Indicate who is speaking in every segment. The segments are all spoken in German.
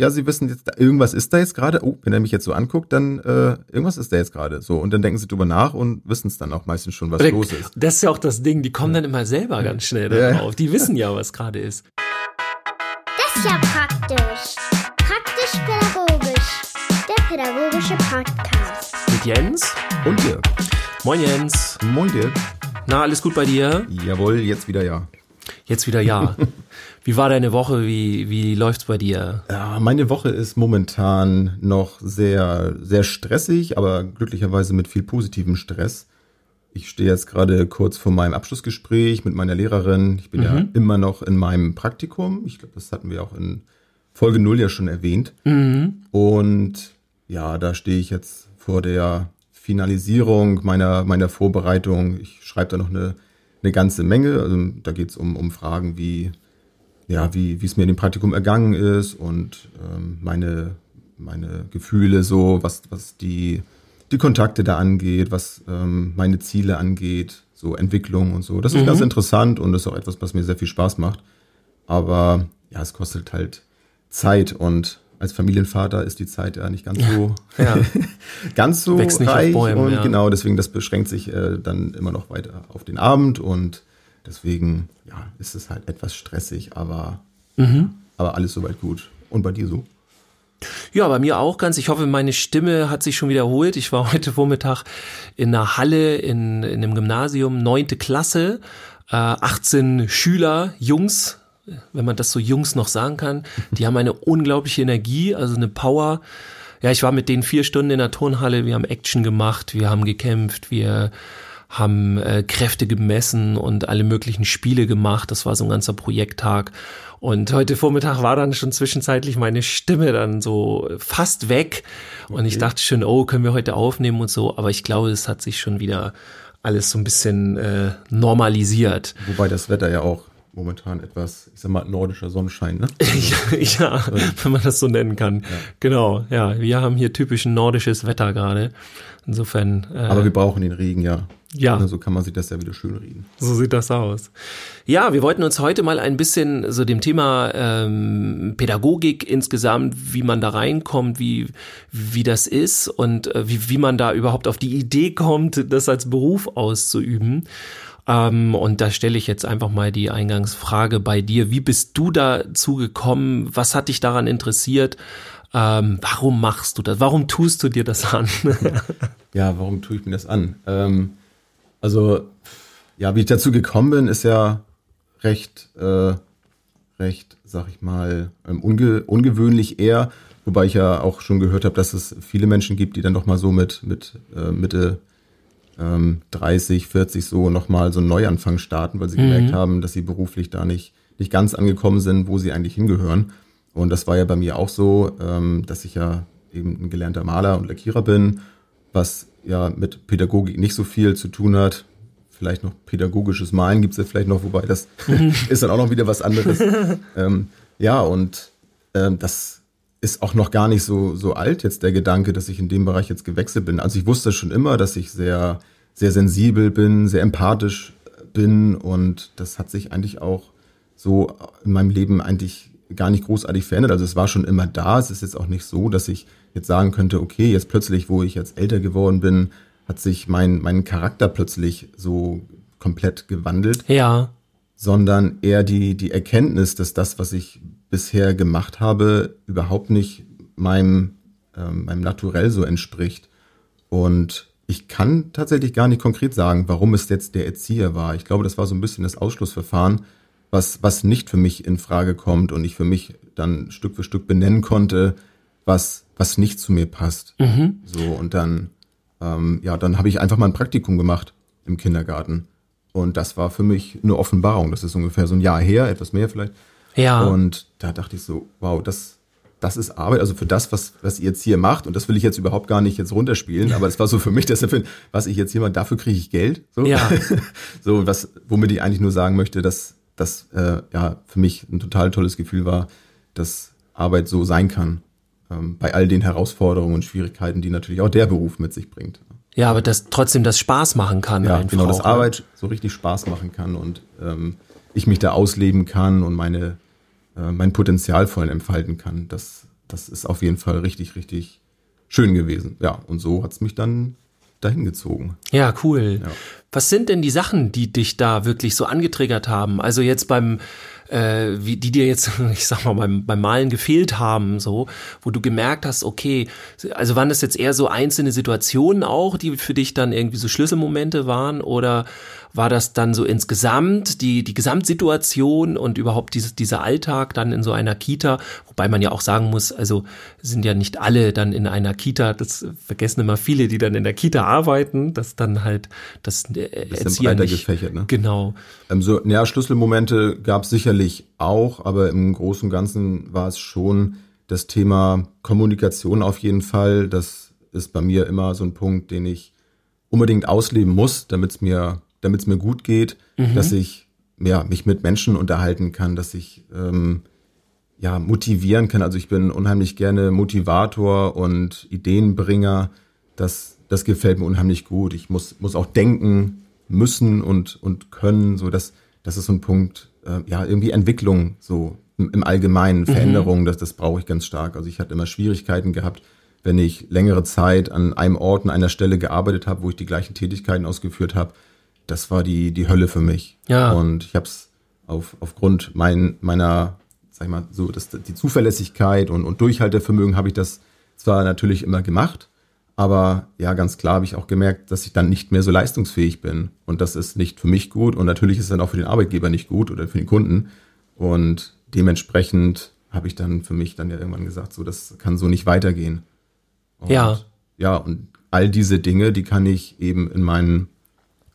Speaker 1: ja, sie wissen jetzt, irgendwas ist da jetzt gerade. Oh, wenn er mich jetzt so anguckt, dann äh, irgendwas ist da jetzt gerade. So und dann denken sie drüber nach und wissen es dann auch meistens schon, was los ist.
Speaker 2: Das ist ja auch das Ding. Die kommen dann immer selber ganz schnell drauf. Die wissen ja, was gerade ist.
Speaker 3: Das ist ja praktisch. Praktisch-pädagogisch. Der pädagogische Podcast.
Speaker 2: Mit Jens
Speaker 1: Und Dirk.
Speaker 2: Moin Jens.
Speaker 1: Moin Dirk.
Speaker 2: Na, alles gut bei dir?
Speaker 1: Jawohl, jetzt wieder ja.
Speaker 2: Jetzt wieder ja. Wie war deine Woche? Wie, wie läuft's bei dir?
Speaker 1: Ja, meine Woche ist momentan noch sehr, sehr stressig, aber glücklicherweise mit viel positivem Stress. Ich stehe jetzt gerade kurz vor meinem Abschlussgespräch mit meiner Lehrerin. Ich bin ja immer noch in meinem Praktikum. Ich glaube, das hatten wir auch in Folge 0 ja schon erwähnt. Und ja, da stehe ich jetzt vor der Finalisierung meiner, meiner Vorbereitung. Ich schreibe da noch eine, eine ganze Menge. Also, da geht es um, um Fragen wie, ja, wie, es mir in dem Praktikum ergangen ist und ähm, meine, meine Gefühle so, was, was die, die Kontakte da angeht, was ähm, meine Ziele angeht, so Entwicklung und so. Das ist ganz interessant und das ist auch etwas, was mir sehr viel Spaß macht. Aber ja, es kostet halt Zeit und als Familienvater ist die Zeit ja nicht ganz so,
Speaker 2: Ja.
Speaker 1: ganz so
Speaker 2: Wächst nicht auf Bäumen,
Speaker 1: und
Speaker 2: ja.
Speaker 1: genau deswegen das beschränkt sich äh, dann immer noch weiter auf den Abend und deswegen ja ist es halt etwas stressig, aber
Speaker 2: Mhm.
Speaker 1: aber alles soweit gut. Und bei dir so?
Speaker 2: Ja, bei mir auch ganz. Ich hoffe, meine Stimme hat sich schon wiederholt. Ich war heute Vormittag in einer Halle in, in einem Gymnasium, neunte Klasse, äh, 18 Schüler, Jungs, wenn man das so Jungs noch sagen kann. Die haben eine unglaubliche Energie, also eine Power. Ja, ich war mit denen vier Stunden in der Turnhalle. Wir haben Action gemacht, wir haben gekämpft, wir haben äh, Kräfte gemessen und alle möglichen Spiele gemacht. Das war so ein ganzer Projekttag. Und heute Vormittag war dann schon zwischenzeitlich meine Stimme dann so fast weg. Und ich dachte schon, oh, können wir heute aufnehmen und so. Aber ich glaube, es hat sich schon wieder alles so ein bisschen äh, normalisiert.
Speaker 1: Wobei das Wetter ja auch momentan etwas, ich sag mal, nordischer Sonnenschein, ne?
Speaker 2: ja, wenn man das so nennen kann. Genau, ja. Wir haben hier typisch nordisches Wetter gerade. Insofern. Äh,
Speaker 1: Aber wir brauchen den Regen ja.
Speaker 2: Ja.
Speaker 1: Also kann man sich das ja wieder schön reden.
Speaker 2: So sieht das aus. Ja, wir wollten uns heute mal ein bisschen so dem Thema ähm, Pädagogik insgesamt, wie man da reinkommt, wie, wie das ist und äh, wie, wie man da überhaupt auf die Idee kommt, das als Beruf auszuüben. Ähm, und da stelle ich jetzt einfach mal die Eingangsfrage bei dir. Wie bist du dazu gekommen? Was hat dich daran interessiert? Ähm, warum machst du das? Warum tust du dir das an?
Speaker 1: Ja, warum tue ich mir das an? Ähm, also, ja, wie ich dazu gekommen bin, ist ja recht, äh, recht, sag ich mal, ähm, unge ungewöhnlich eher. Wobei ich ja auch schon gehört habe, dass es viele Menschen gibt, die dann doch mal so mit, mit äh, Mitte ähm, 30, 40 so nochmal so einen Neuanfang starten, weil sie gemerkt haben, dass sie beruflich da nicht, nicht ganz angekommen sind, wo sie eigentlich hingehören. Und das war ja bei mir auch so, ähm, dass ich ja eben ein gelernter Maler und Lackierer bin, was ja mit Pädagogik nicht so viel zu tun hat. Vielleicht noch pädagogisches Malen gibt's ja vielleicht noch, wobei das ist dann auch noch wieder was anderes. ähm, ja, und ähm, das ist auch noch gar nicht so, so alt, jetzt der Gedanke, dass ich in dem Bereich jetzt gewechselt bin. Also ich wusste schon immer, dass ich sehr, sehr sensibel bin, sehr empathisch bin und das hat sich eigentlich auch so in meinem Leben eigentlich gar nicht großartig verändert. Also es war schon immer da. Es ist jetzt auch nicht so, dass ich jetzt sagen könnte, okay, jetzt plötzlich, wo ich jetzt älter geworden bin, hat sich mein, mein Charakter plötzlich so komplett gewandelt
Speaker 2: ja.
Speaker 1: sondern eher die, die Erkenntnis, dass das, was ich bisher gemacht habe, überhaupt nicht meinem, ähm, meinem Naturell so entspricht. Und ich kann tatsächlich gar nicht konkret sagen, warum es jetzt der Erzieher war. Ich glaube, das war so ein bisschen das Ausschlussverfahren, was, was nicht für mich in Frage kommt und ich für mich dann Stück für Stück benennen konnte, was, was nicht zu mir passt. So, und dann, ähm, ja, dann habe ich einfach mal ein Praktikum gemacht im Kindergarten. Und das war für mich eine Offenbarung. Das ist ungefähr so ein Jahr her, etwas mehr vielleicht.
Speaker 2: Ja.
Speaker 1: Und da dachte ich so, wow, das, das ist Arbeit. Also für das, was, was ihr jetzt hier macht, und das will ich jetzt überhaupt gar nicht jetzt runterspielen, aber es war so für mich, dass was ich jetzt hier mache, dafür kriege ich Geld. So.
Speaker 2: Ja.
Speaker 1: so, was, womit ich eigentlich nur sagen möchte, dass das äh, ja für mich ein total tolles Gefühl war, dass Arbeit so sein kann. Ähm, bei all den Herausforderungen und Schwierigkeiten, die natürlich auch der Beruf mit sich bringt.
Speaker 2: Ja, aber das trotzdem das Spaß machen kann.
Speaker 1: Ja, genau, dass
Speaker 2: ne?
Speaker 1: Arbeit so richtig Spaß machen kann und ähm, ich mich da ausleben kann und meine äh, mein Potenzial voll entfalten kann. Das das ist auf jeden Fall richtig, richtig schön gewesen. Ja, und so hat's mich dann dahin gezogen.
Speaker 2: Ja, cool. Ja. Was sind denn die Sachen, die dich da wirklich so angetriggert haben? Also jetzt beim äh, wie die dir jetzt, ich sag mal, beim, beim Malen gefehlt haben, so, wo du gemerkt hast, okay, also waren das jetzt eher so einzelne Situationen auch, die für dich dann irgendwie so Schlüsselmomente waren oder war das dann so insgesamt die, die Gesamtsituation und überhaupt dieses, dieser Alltag dann in so einer Kita, wobei man ja auch sagen muss, also sind ja nicht alle dann in einer Kita, das vergessen immer viele, die dann in der Kita arbeiten, dass dann halt das
Speaker 1: äh, Erzieher nicht, gefächert, ne?
Speaker 2: Genau.
Speaker 1: Ähm, so, ja, Schlüsselmomente gab es sicherlich auch, aber im Großen und Ganzen war es schon das Thema Kommunikation auf jeden Fall. Das ist bei mir immer so ein Punkt, den ich unbedingt ausleben muss, damit es mir damit es mir gut geht, mhm. dass ich ja, mich mit Menschen unterhalten kann, dass ich ähm, ja, motivieren kann. Also ich bin unheimlich gerne Motivator und Ideenbringer. Das, das gefällt mir unheimlich gut. Ich muss, muss auch denken müssen und, und können. So, das, das ist so ein Punkt, äh, ja, irgendwie Entwicklung, so im, im Allgemeinen, mhm. Veränderung, mhm. das, das brauche ich ganz stark. Also ich hatte immer Schwierigkeiten gehabt, wenn ich längere Zeit an einem Ort, an einer Stelle gearbeitet habe, wo ich die gleichen Tätigkeiten ausgeführt habe das war die, die Hölle für mich.
Speaker 2: Ja.
Speaker 1: Und ich habe es auf, aufgrund mein, meiner, sag ich mal, so das, die Zuverlässigkeit und, und Durchhaltevermögen habe ich das zwar natürlich immer gemacht, aber ja, ganz klar habe ich auch gemerkt, dass ich dann nicht mehr so leistungsfähig bin. Und das ist nicht für mich gut und natürlich ist es dann auch für den Arbeitgeber nicht gut oder für den Kunden. Und dementsprechend habe ich dann für mich dann ja irgendwann gesagt, so, das kann so nicht weitergehen. Und,
Speaker 2: ja.
Speaker 1: Ja, und all diese Dinge, die kann ich eben in meinen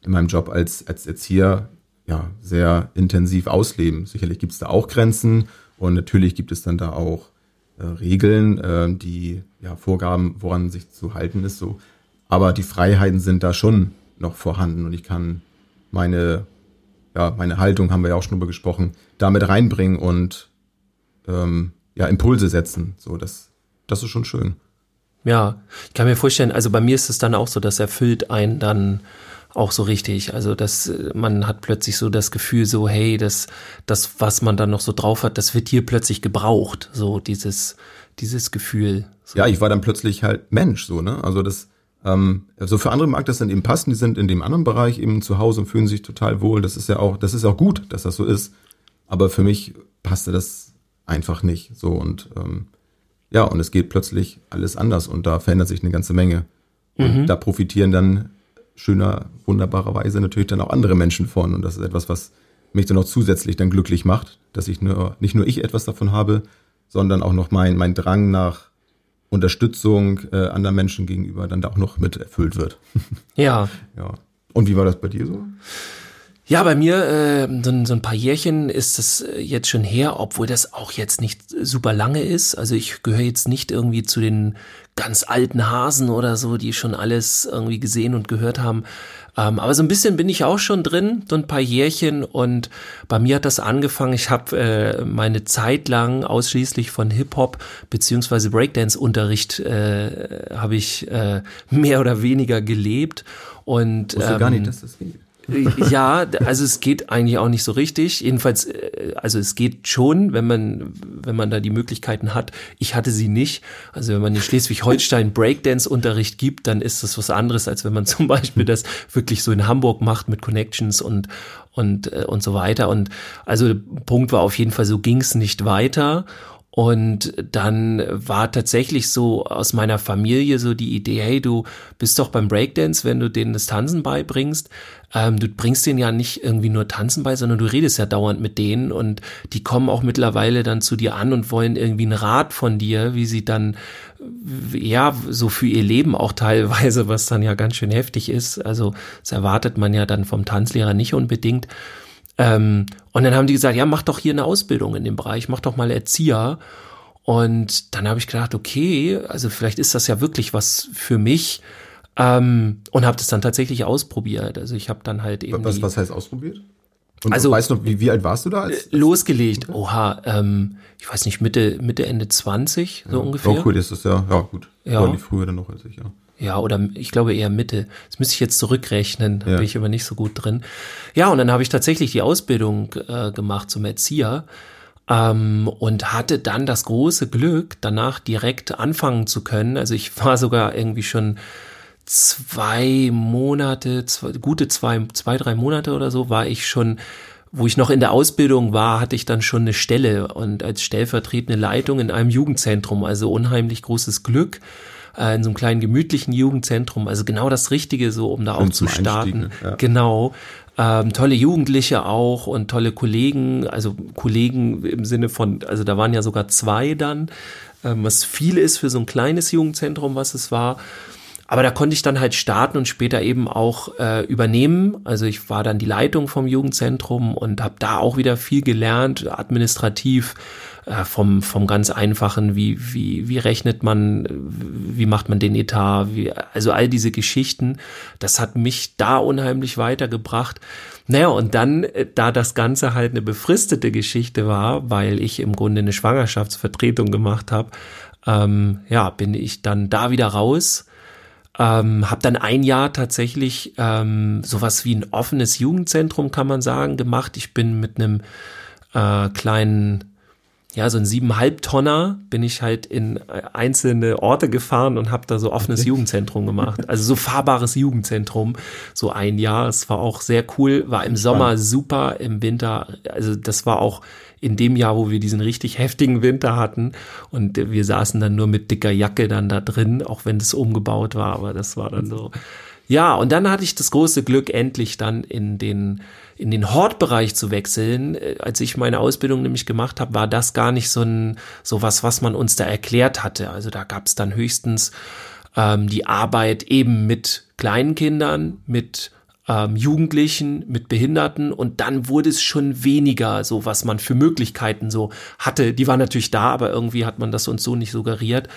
Speaker 1: in meinem Job als, als Erzieher ja, sehr intensiv ausleben. Sicherlich gibt es da auch Grenzen und natürlich gibt es dann da auch äh, Regeln, äh, die ja, Vorgaben, woran sich zu halten ist. So. Aber die Freiheiten sind da schon noch vorhanden und ich kann meine, ja, meine Haltung, haben wir ja auch schon drüber gesprochen, damit reinbringen und ähm, ja, Impulse setzen. So, das, das ist schon schön.
Speaker 2: Ja, ich kann mir vorstellen, also bei mir ist es dann auch so, das erfüllt einen dann auch so richtig. Also dass man hat plötzlich so das Gefühl, so hey, das, das, was man dann noch so drauf hat, das wird hier plötzlich gebraucht. So dieses, dieses Gefühl. So.
Speaker 1: Ja, ich war dann plötzlich halt Mensch, so ne. Also das, ähm, also für andere mag das dann eben passen. Die sind in dem anderen Bereich eben zu Hause und fühlen sich total wohl. Das ist ja auch, das ist auch gut, dass das so ist. Aber für mich passte das einfach nicht. So und ähm, ja, und es geht plötzlich alles anders und da verändert sich eine ganze Menge. Und mhm. da profitieren dann schöner, wunderbarerweise natürlich dann auch andere Menschen von. Und das ist etwas, was mich dann auch zusätzlich dann glücklich macht, dass ich nur, nicht nur ich etwas davon habe, sondern auch noch mein, mein Drang nach Unterstützung äh, anderen Menschen gegenüber dann da auch noch mit erfüllt wird.
Speaker 2: Ja.
Speaker 1: ja. Und wie war das bei dir so?
Speaker 2: Ja, bei mir äh, so, so ein paar Jährchen ist das äh, jetzt schon her, obwohl das auch jetzt nicht super lange ist. Also ich gehöre jetzt nicht irgendwie zu den ganz alten Hasen oder so, die schon alles irgendwie gesehen und gehört haben. Ähm, aber so ein bisschen bin ich auch schon drin, so ein paar Jährchen. Und bei mir hat das angefangen. Ich habe äh, meine Zeit lang ausschließlich von Hip-Hop beziehungsweise Breakdance-Unterricht äh, habe ich äh, mehr oder weniger gelebt. Und
Speaker 1: ähm, gar nicht, ähm, dass das geht.
Speaker 2: Ja, also es geht eigentlich auch nicht so richtig. Jedenfalls, äh, also es geht schon, wenn man, wenn man da die Möglichkeiten hat. Ich hatte sie nicht. Also wenn man in Schleswig-Holstein Breakdance-Unterricht gibt, dann ist das was anderes, als wenn man zum Beispiel das wirklich so in Hamburg macht mit Connections und, und, äh, und so weiter. Und also der Punkt war auf jeden Fall, so ging es nicht weiter. Und dann war tatsächlich so aus meiner Familie so die Idee, hey, du bist doch beim Breakdance, wenn du denen das Tanzen beibringst. Ähm, du bringst denen ja nicht irgendwie nur Tanzen bei, sondern du redest ja dauernd mit denen und die kommen auch mittlerweile dann zu dir an und wollen irgendwie einen Rat von dir, wie sie dann ja so für ihr Leben auch teilweise, was dann ja ganz schön heftig ist. Also das erwartet man ja dann vom Tanzlehrer nicht unbedingt. Ähm, und dann haben die gesagt, ja, mach doch hier eine Ausbildung in dem Bereich, mach doch mal Erzieher. Und dann habe ich gedacht, okay, also vielleicht ist das ja wirklich was für mich. Ähm, und habe das dann tatsächlich ausprobiert. Also ich habe dann halt eben.
Speaker 1: Was, was heißt ausprobiert? Und also, weißt du noch, wie, wie alt warst du da? Als,
Speaker 2: äh, losgelegt. Oha, ähm, ich weiß nicht, Mitte, Mitte, Ende 20, so ja. ungefähr.
Speaker 1: Oh, cool, das ist ja, ja gut.
Speaker 2: Ja. War
Speaker 1: die früher dann noch als ich, ja.
Speaker 2: Ja, oder ich glaube eher Mitte. Das müsste ich jetzt zurückrechnen, da ja. bin ich aber nicht so gut drin. Ja, und dann habe ich tatsächlich die Ausbildung äh, gemacht zum Erzieher. Ähm, und hatte dann das große Glück, danach direkt anfangen zu können. Also ich war sogar irgendwie schon zwei Monate, zwei, gute zwei, zwei, drei Monate oder so, war ich schon wo ich noch in der Ausbildung war, hatte ich dann schon eine Stelle und als stellvertretende Leitung in einem Jugendzentrum, also unheimlich großes Glück äh, in so einem kleinen gemütlichen Jugendzentrum, also genau das Richtige, so um da auch zu starten. Ja. Genau. Ähm, tolle Jugendliche auch und tolle Kollegen, also Kollegen im Sinne von, also da waren ja sogar zwei dann, ähm, was viel ist für so ein kleines Jugendzentrum, was es war. Aber da konnte ich dann halt starten und später eben auch äh, übernehmen. Also ich war dann die Leitung vom Jugendzentrum und habe da auch wieder viel gelernt, administrativ vom, vom ganz einfachen, wie, wie, wie rechnet man, wie macht man den Etat, wie, also all diese Geschichten, das hat mich da unheimlich weitergebracht. Naja, und dann, äh, da das Ganze halt eine befristete Geschichte war, weil ich im Grunde eine Schwangerschaftsvertretung gemacht habe, ähm, ja, bin ich dann da wieder raus ähm, habe dann ein Jahr tatsächlich ähm, sowas wie ein offenes Jugendzentrum, kann man sagen, gemacht. Ich bin mit einem äh, kleinen ja, so ein siebeneinhalb Tonner bin ich halt in äh, einzelne Orte gefahren und habe da so offenes okay. Jugendzentrum gemacht. Also so fahrbares Jugendzentrum, so ein Jahr. Es war auch sehr cool, war im Sommer super, im Winter, also das war auch in dem Jahr, wo wir diesen richtig heftigen Winter hatten und wir saßen dann nur mit dicker Jacke dann da drin, auch wenn das umgebaut war, aber das war dann so. Ja, und dann hatte ich das große Glück, endlich dann in den in den Hortbereich zu wechseln, äh, als ich meine Ausbildung nämlich gemacht habe, war das gar nicht so ein so was, was man uns da erklärt hatte. Also da gab es dann höchstens ähm, die Arbeit eben mit kleinen Kindern, mit ähm, Jugendlichen, mit Behinderten und dann wurde es schon weniger, so was man für Möglichkeiten so hatte. Die waren natürlich da, aber irgendwie hat man das uns so nicht suggeriert.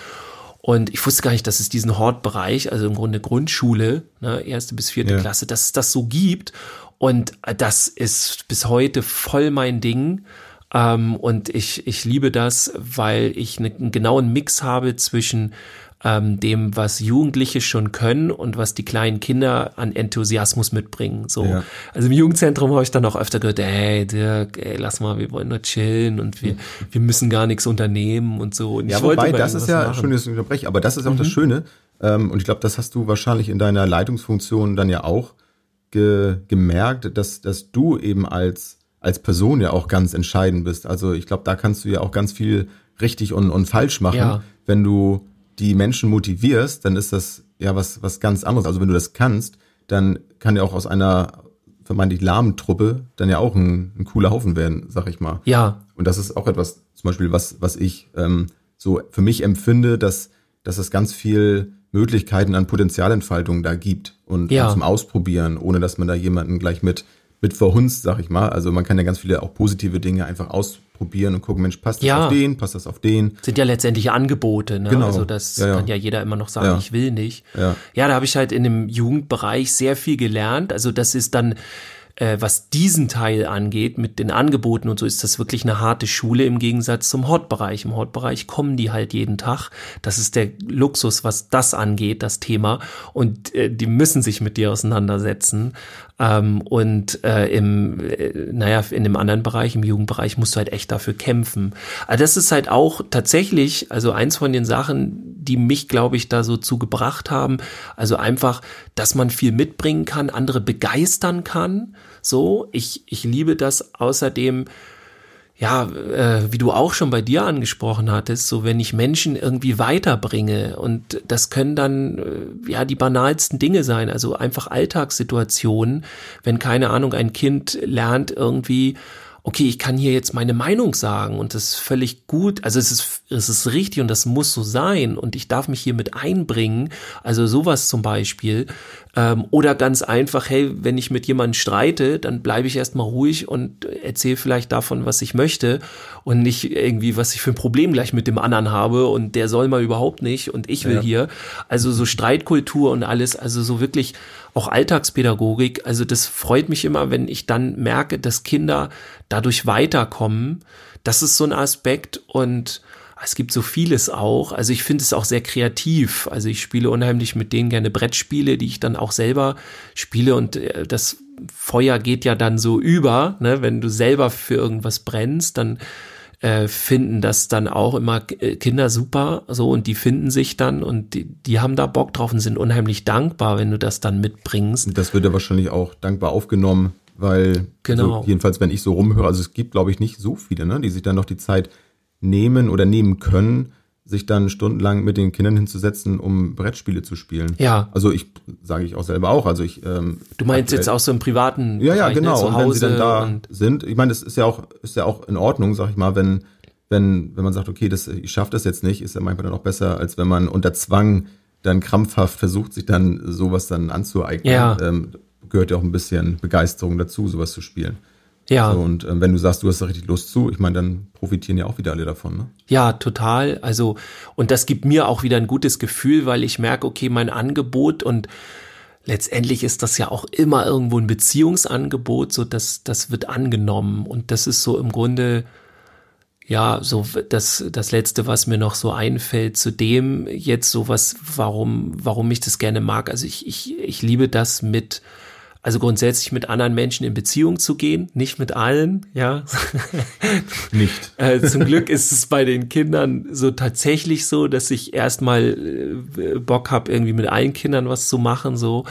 Speaker 2: Und ich wusste gar nicht, dass es diesen Hortbereich, also im Grunde Grundschule, ne, erste bis vierte ja. Klasse, dass es das so gibt. Und das ist bis heute voll mein Ding. Ähm, und ich, ich liebe das, weil ich ne, einen genauen Mix habe zwischen ähm, dem, was Jugendliche schon können und was die kleinen Kinder an Enthusiasmus mitbringen. So. Ja. Also im Jugendzentrum habe ich dann auch öfter gehört, ey Dirk, ey, lass mal, wir wollen nur chillen und wir, wir müssen gar nichts unternehmen und so. Und
Speaker 1: ja, wobei, das ist ja, machen. schön, dass ich unterbreche, aber das ist auch mhm. das Schöne. Ähm, und ich glaube, das hast du wahrscheinlich in deiner Leitungsfunktion dann ja auch ge gemerkt, dass, dass du eben als, als Person ja auch ganz entscheidend bist. Also ich glaube, da kannst du ja auch ganz viel richtig und, und falsch machen. Ja. Wenn du die Menschen motivierst, dann ist das ja was, was ganz anderes. Also wenn du das kannst, dann kann ja auch aus einer vermeintlich lahmen Truppe dann ja auch ein, ein cooler Haufen werden, sag ich mal.
Speaker 2: Ja.
Speaker 1: Und das ist auch etwas, zum Beispiel, was, was ich ähm, so für mich empfinde, dass, dass es ganz viel Möglichkeiten an Potenzialentfaltung da gibt und ja. zum Ausprobieren, ohne dass man da jemanden gleich mit, mit verhunzt, sag ich mal. Also man kann ja ganz viele auch positive Dinge einfach ausprobieren und gucken, Mensch, passt das ja. auf den, passt das auf den.
Speaker 2: Sind ja letztendlich Angebote, ne? Genau. Also das ja, kann ja jeder immer noch sagen, ich will nicht. Ja, ja da habe ich halt in dem Jugendbereich sehr viel gelernt. Also das ist dann äh, was diesen Teil angeht, mit den Angeboten und so, ist das wirklich eine harte Schule im Gegensatz zum Hortbereich. Im Hortbereich kommen die halt jeden Tag. Das ist der Luxus, was das angeht, das Thema. Und äh, die müssen sich mit dir auseinandersetzen. Ähm, und äh, im, äh, naja, in dem anderen Bereich, im Jugendbereich, musst du halt echt dafür kämpfen. Also das ist halt auch tatsächlich, also eins von den Sachen, die mich, glaube ich, da so zugebracht haben. Also einfach, dass man viel mitbringen kann, andere begeistern kann. So, ich, ich liebe das außerdem, ja, äh, wie du auch schon bei dir angesprochen hattest, so wenn ich Menschen irgendwie weiterbringe und das können dann äh, ja die banalsten Dinge sein, also einfach Alltagssituationen, wenn keine Ahnung ein Kind lernt irgendwie okay, ich kann hier jetzt meine Meinung sagen und das ist völlig gut, also es ist, es ist richtig und das muss so sein und ich darf mich hier mit einbringen, also sowas zum Beispiel. Ähm, oder ganz einfach, hey, wenn ich mit jemandem streite, dann bleibe ich erstmal ruhig und erzähle vielleicht davon, was ich möchte und nicht irgendwie, was ich für ein Problem gleich mit dem anderen habe und der soll mal überhaupt nicht und ich will ja. hier. Also so Streitkultur und alles, also so wirklich auch Alltagspädagogik. Also das freut mich immer, wenn ich dann merke, dass Kinder dadurch weiterkommen. Das ist so ein Aspekt und es gibt so vieles auch. Also ich finde es auch sehr kreativ. Also ich spiele unheimlich mit denen gerne Brettspiele, die ich dann auch selber spiele und äh, das Feuer geht ja dann so über, ne? wenn du selber für irgendwas brennst, dann äh, finden das dann auch immer äh, Kinder super, so und die finden sich dann und die, die haben da Bock drauf und sind unheimlich dankbar, wenn du das dann mitbringst.
Speaker 1: Das wird ja wahrscheinlich auch dankbar aufgenommen, weil
Speaker 2: Genau.
Speaker 1: also jedenfalls wenn ich so rumhöre, also es gibt glaube ich nicht so viele, ne, die sich dann noch die Zeit nehmen oder nehmen können, sich dann stundenlang mit den Kindern hinzusetzen, um Brettspiele zu spielen.
Speaker 2: Ja.
Speaker 1: Also ich sage ich auch selber auch, also ich ähm,
Speaker 2: Du meinst jetzt auch so im privaten
Speaker 1: Ja, ja,
Speaker 2: ne,
Speaker 1: genau. und wenn sie dann da
Speaker 2: und
Speaker 1: sind, ich meine, das ist ja auch, ist ja auch in Ordnung, sag ich mal, wenn, wenn, wenn man sagt, okay, das, ich schaffe das jetzt nicht, ist ja manchmal dann auch besser, als wenn man unter Zwang dann krampfhaft versucht, sich dann sowas dann anzueignen.
Speaker 2: Ja.
Speaker 1: Ähm, gehört ja auch ein bisschen Begeisterung dazu, sowas zu spielen.
Speaker 2: Ja.
Speaker 1: So, und ähm, wenn du sagst, du hast da richtig Lust zu, ich meine, dann profitieren ja auch wieder alle davon. Ne?
Speaker 2: Ja, total. Also, und das gibt mir auch wieder ein gutes Gefühl, weil ich merke, okay, mein Angebot und letztendlich ist das ja auch immer irgendwo ein Beziehungsangebot, so dass das wird angenommen. Und das ist so im Grunde, ja, so das, das letzte, was mir noch so einfällt, zu dem jetzt so was, warum, warum ich das gerne mag. Also ich, ich, ich liebe das mit, also grundsätzlich mit anderen Menschen in Beziehung zu gehen, nicht mit allen, ja.
Speaker 1: Nicht.
Speaker 2: Äh, zum Glück ist es bei den Kindern so tatsächlich so, dass ich erstmal äh, Bock habe, irgendwie mit allen Kindern was zu machen, so.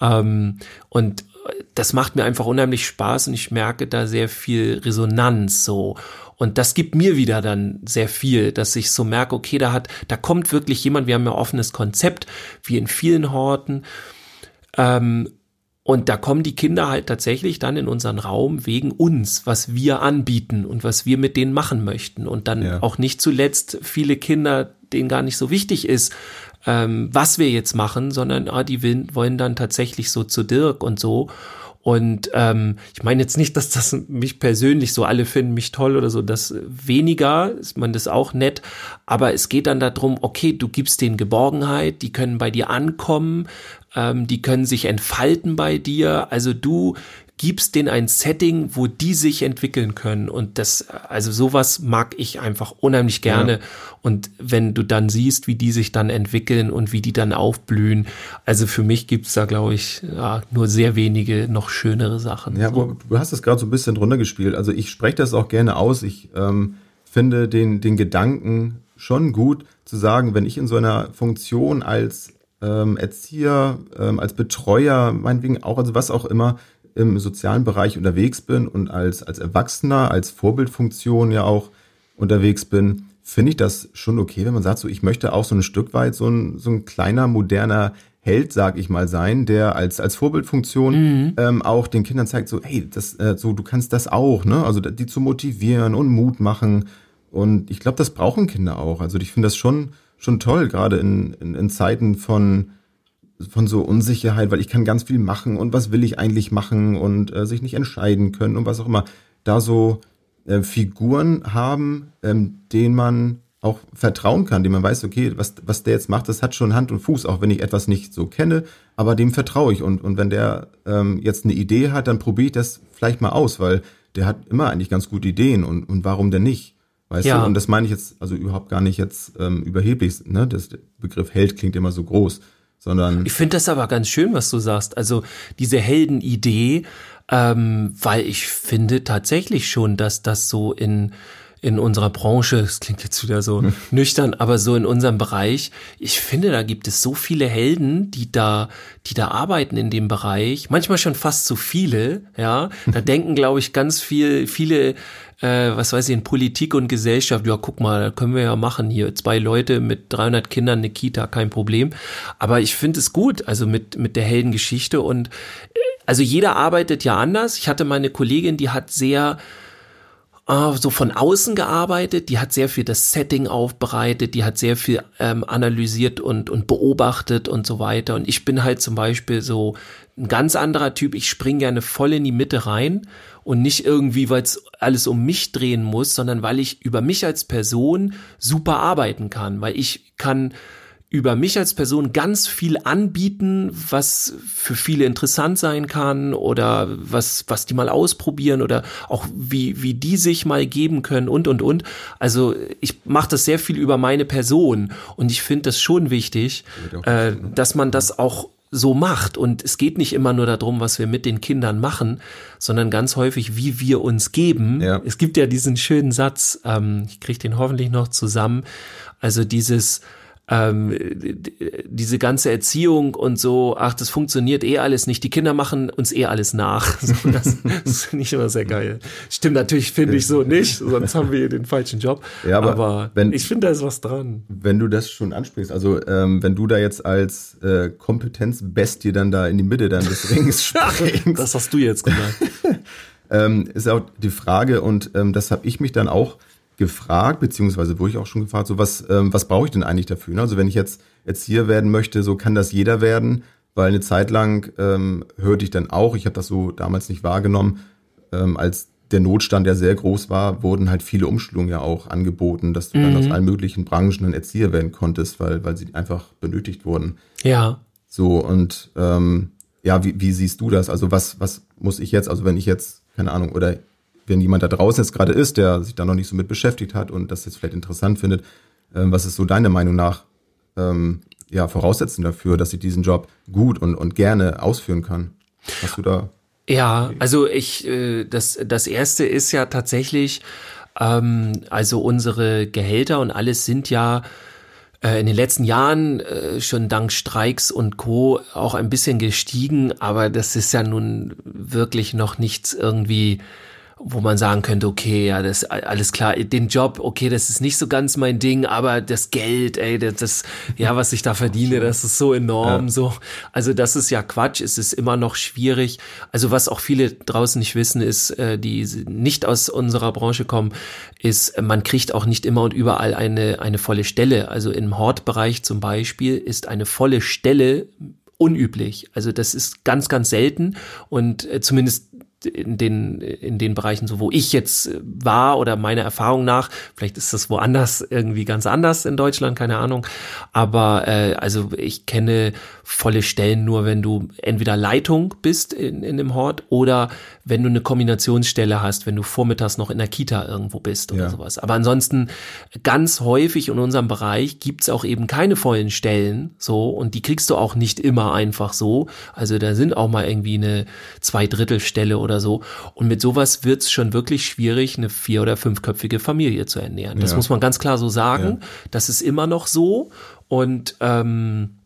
Speaker 2: Ähm, und das macht mir einfach unheimlich Spaß und ich merke da sehr viel Resonanz, so. Und das gibt mir wieder dann sehr viel, dass ich so merke, okay, da hat, da kommt wirklich jemand, wir haben ja offenes Konzept, wie in vielen Horten. Ähm, und da kommen die Kinder halt tatsächlich dann in unseren Raum wegen uns, was wir anbieten und was wir mit denen machen möchten. Und dann
Speaker 1: Ja.
Speaker 2: auch nicht zuletzt viele Kinder, denen gar nicht so wichtig ist, ähm, was wir jetzt machen, sondern ah, die will, wollen dann tatsächlich so zu Dirk und so. Und ähm, ich meine jetzt nicht, dass das mich persönlich so alle finden mich toll oder so, das weniger, ist man das auch nett, aber es geht dann darum, okay, du gibst denen Geborgenheit, die können bei dir ankommen, ähm, die können sich entfalten bei dir, also du gibst denen ein Setting, wo die sich entwickeln können und das, also sowas mag ich einfach unheimlich gerne und wenn du dann siehst, wie die sich dann entwickeln und wie die dann aufblühen, also für mich gibt's da, glaube ich, ja, nur sehr wenige noch schönere Sachen.
Speaker 1: Ja,
Speaker 2: so.
Speaker 1: du hast es gerade so ein bisschen drunter gespielt. Also ich spreche das auch gerne aus. Ich ähm, finde den, den Gedanken schon gut zu sagen, wenn ich in so einer Funktion als ähm, Erzieher, ähm, als Betreuer, meinetwegen auch, also was auch immer, im sozialen Bereich unterwegs bin und als, als Erwachsener, als Vorbildfunktion ja auch unterwegs bin, finde ich das schon okay, wenn man sagt, so ich möchte auch so ein Stück weit so ein, so ein kleiner, moderner Held, sag ich mal, sein, der als, als Vorbildfunktion ähm, auch den Kindern zeigt, so, hey, das, äh, so, du kannst das auch, ne? Also die zu motivieren und Mut machen. Und ich glaube, das brauchen Kinder auch. Also ich finde das schon, schon toll, gerade in, in, in Zeiten von, von so Unsicherheit, weil ich kann ganz viel machen und was will ich eigentlich machen und äh, sich nicht entscheiden können und was auch immer. Da so äh, Figuren haben, ähm, denen man auch vertrauen kann, dem man weiß, okay, was, was der jetzt macht, das hat schon Hand und Fuß, auch wenn ich etwas nicht so kenne, aber dem vertraue ich. Und, und wenn der ähm, jetzt eine Idee hat, dann probiere ich das vielleicht mal aus, weil der hat immer eigentlich ganz gute Ideen und, und warum denn nicht? Weißt
Speaker 2: Ja.
Speaker 1: du? Und das meine ich jetzt also überhaupt gar nicht jetzt ähm, überheblich, ne? Das Begriff Held klingt immer so groß, sondern
Speaker 2: Ich finde das aber ganz schön, was du sagst. Also diese Heldenidee, ähm, weil ich finde tatsächlich schon, dass das so in in unserer Branche, das klingt jetzt wieder so
Speaker 1: Hm.
Speaker 2: nüchtern, aber so in unserem Bereich, ich finde, da gibt es so viele Helden, die da, die da arbeiten in dem Bereich, manchmal schon fast zu viele, ja. Da denken, glaube ich, ganz viel, viele, äh, was weiß ich, in Politik und Gesellschaft, ja, guck mal, können wir ja machen hier, zwei Leute mit 300 Kindern, eine Kita, kein Problem. Aber ich finde es gut, also mit, mit der Heldengeschichte und, äh, also jeder arbeitet ja anders. Ich hatte meine Kollegin, die hat sehr, äh, so von außen gearbeitet, die hat sehr viel das Setting aufbereitet, die hat sehr viel ähm, analysiert und, und beobachtet und so weiter. Und ich bin halt zum Beispiel so ein ganz anderer Typ. Ich springe gerne voll in die Mitte rein und nicht irgendwie, weil es alles um mich drehen muss, sondern weil ich über mich als Person super arbeiten kann, weil ich kann über mich als Person ganz viel anbieten, was für viele interessant sein kann oder was, was die mal ausprobieren oder auch wie, wie die sich mal geben können und, und, und. Also ich mache das sehr viel über meine Person und ich finde das schon wichtig, äh,
Speaker 1: ne?
Speaker 2: dass man das auch so macht. Und es geht nicht immer nur darum, was wir mit den Kindern machen, sondern ganz häufig, wie wir uns geben.
Speaker 1: Ja.
Speaker 2: Es gibt ja diesen schönen Satz, ähm, ich kriege den hoffentlich noch zusammen, also dieses, ähm, diese ganze Erziehung und so, ach, das funktioniert eh alles nicht. Die Kinder machen uns eh alles nach. So, das das finde ich immer sehr geil. Stimmt natürlich, finde ich so nicht, sonst haben wir hier den falschen Job.
Speaker 1: Ja, aber wenn-
Speaker 2: ich finde, da ist was dran.
Speaker 1: Wenn du das schon ansprichst, also ähm, wenn du da jetzt als äh, Kompetenzbestie dann da in die Mitte dann des Rings springst,
Speaker 2: Das hast du jetzt gemacht.
Speaker 1: ähm, ist auch die Frage und ähm, das habe ich mich dann auch gefragt, beziehungsweise wurde ich auch schon gefragt, so was, ähm, was brauche ich denn eigentlich dafür? ne? Also wenn ich jetzt Erzieher werden möchte, so kann das jeder werden, weil eine Zeit lang ähm, hörte ich dann auch, ich habe das so damals nicht wahrgenommen, ähm, als der Notstand ja sehr groß war, wurden halt viele Umschulungen ja auch angeboten, dass du dann aus allen möglichen Branchen dann Erzieher werden konntest, weil, weil sie einfach benötigt wurden.
Speaker 2: Ja.
Speaker 1: So, und ähm, ja, wie, wie siehst du das? Also was, was muss ich jetzt, also wenn ich jetzt, keine Ahnung, oder wenn jemand da draußen jetzt gerade ist, der sich da noch nicht so mit beschäftigt hat und das jetzt vielleicht interessant findet, ähm, was ist so deiner Meinung nach ähm, ja, Voraussetzungen dafür, dass ich diesen Job gut und, und gerne ausführen kann? Hast du da?
Speaker 2: Ja, also ich, äh, das, das erste ist ja tatsächlich, ähm, also unsere Gehälter und alles sind ja äh, in den letzten Jahren äh, schon dank Streiks und Co. auch ein bisschen gestiegen, aber das ist ja nun wirklich noch nichts irgendwie wo man sagen könnte, okay, ja, das alles klar, den Job, okay, das ist nicht so ganz mein Ding, aber das Geld, ey, das, das ja, was ich da verdiene, das ist so enorm,
Speaker 1: Ja.
Speaker 2: so. Also das ist ja Quatsch, es ist immer noch schwierig. Also was auch viele draußen nicht wissen, ist, äh, die nicht aus unserer Branche kommen, ist, man kriegt auch nicht immer und überall eine, eine volle Stelle. Also im Hortbereich zum Beispiel ist eine volle Stelle unüblich. Also das ist ganz, ganz selten und äh, zumindest in den, in den Bereichen, so wo ich jetzt äh, war oder meiner Erfahrung nach, vielleicht ist das woanders irgendwie ganz anders in Deutschland, keine Ahnung. Aber äh, also ich kenne volle Stellen nur, wenn du entweder Leitung bist in, in dem Hort oder wenn du eine Kombinationsstelle hast, wenn du vormittags noch in der Kita irgendwo bist oder
Speaker 1: Ja.
Speaker 2: sowas. Aber ansonsten ganz häufig in unserem Bereich gibt's auch eben keine vollen Stellen so und die kriegst du auch nicht immer einfach so. Also da sind auch mal irgendwie eine Zweidrittelstelle oder so. Und mit sowas wird's schon wirklich schwierig, eine vier- oder fünfköpfige Familie zu ernähren. Das
Speaker 1: Ja.
Speaker 2: muss man ganz klar so sagen. Das ist immer noch so. Und ähm,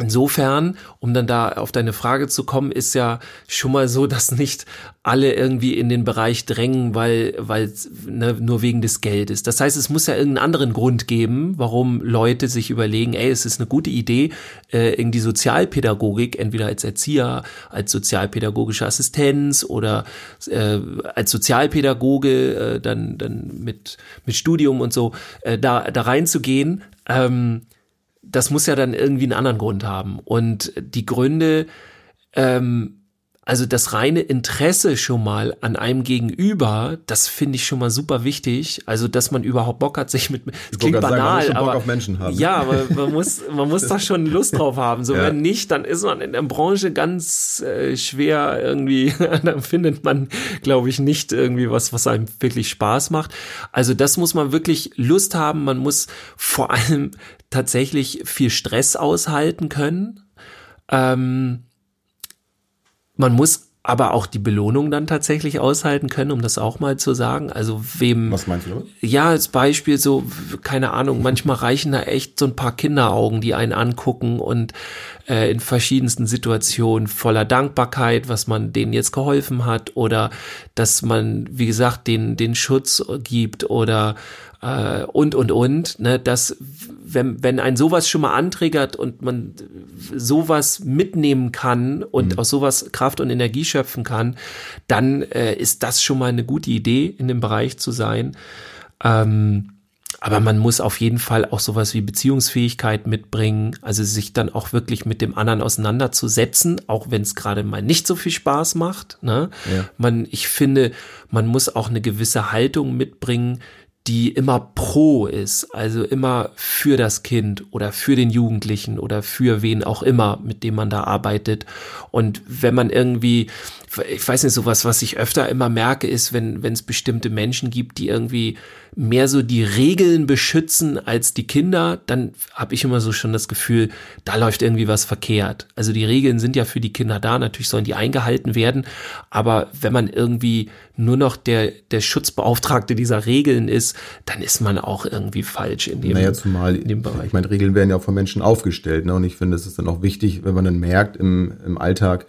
Speaker 2: Insofern, um dann da auf deine Frage zu kommen, ist ja schon mal so, dass nicht alle irgendwie in den Bereich drängen, weil, weil ne, nur wegen des Geldes. Das heißt, es muss ja irgendeinen anderen Grund geben, warum Leute sich überlegen, ey, es ist eine gute Idee, äh, irgendwie Sozialpädagogik, entweder als Erzieher, als sozialpädagogische Assistenz oder äh, als Sozialpädagoge, äh, dann, dann mit, mit Studium und so, äh, da, da reinzugehen. Ähm, das muss ja dann irgendwie einen anderen Grund haben. Und die Gründe, ähm, also das reine Interesse schon mal an einem Gegenüber, das finde ich schon mal super wichtig. Also, dass man überhaupt Bock hat, sich mit, es klingt
Speaker 1: sagen, man
Speaker 2: banal,
Speaker 1: Bock
Speaker 2: aber
Speaker 1: auf Menschen haben.
Speaker 2: ja, aber man muss, man muss da schon Lust drauf haben. So,
Speaker 1: Ja.
Speaker 2: wenn nicht, dann ist man in der Branche ganz äh, schwer irgendwie, dann findet man, glaube ich, nicht irgendwie was, was einem wirklich Spaß macht. Also, das muss man wirklich Lust haben. Man muss vor allem tatsächlich viel Stress aushalten können. Ähm, man muss aber auch die Belohnung dann tatsächlich aushalten können, um das auch mal zu sagen. Also wem
Speaker 1: Was meinst du?
Speaker 2: ja, als Beispiel so, keine Ahnung, manchmal reichen da echt so ein paar Kinderaugen, die einen angucken und äh, in verschiedensten Situationen voller Dankbarkeit, was man denen jetzt geholfen hat oder dass man, wie gesagt, den, den Schutz gibt oder äh, und, und, und, ne, dass wenn, wenn ein sowas schon mal anträgert und man sowas mitnehmen kann und aus sowas Kraft und Energie schöpfen kann, dann äh, ist das schon mal eine gute Idee, in dem Bereich zu sein. Ähm, aber man muss auf jeden Fall auch sowas wie Beziehungsfähigkeit mitbringen, also sich dann auch wirklich mit dem anderen auseinanderzusetzen, auch wenn es gerade mal nicht so viel Spaß macht. Ne?
Speaker 1: Ja.
Speaker 2: Man, ich finde, man muss auch eine gewisse Haltung mitbringen, die immer pro ist, also immer für das Kind oder für den Jugendlichen oder für wen auch immer, mit dem man da arbeitet. Und wenn man irgendwie, ich weiß nicht, sowas, was ich öfter immer merke, ist, wenn wenn es bestimmte Menschen gibt, die irgendwie mehr so die Regeln beschützen als die Kinder, dann habe ich immer so schon das Gefühl, da läuft irgendwie was verkehrt. Also die Regeln sind ja für die Kinder da, natürlich sollen die eingehalten werden, aber wenn man irgendwie nur noch der, der Schutzbeauftragte dieser Regeln ist, dann ist man auch irgendwie falsch in dem,
Speaker 1: naja, zumal, in dem Bereich. Ich meine, Regeln werden ja auch von Menschen aufgestellt, ne? Und ich finde, es ist dann auch wichtig, wenn man dann merkt im, im Alltag,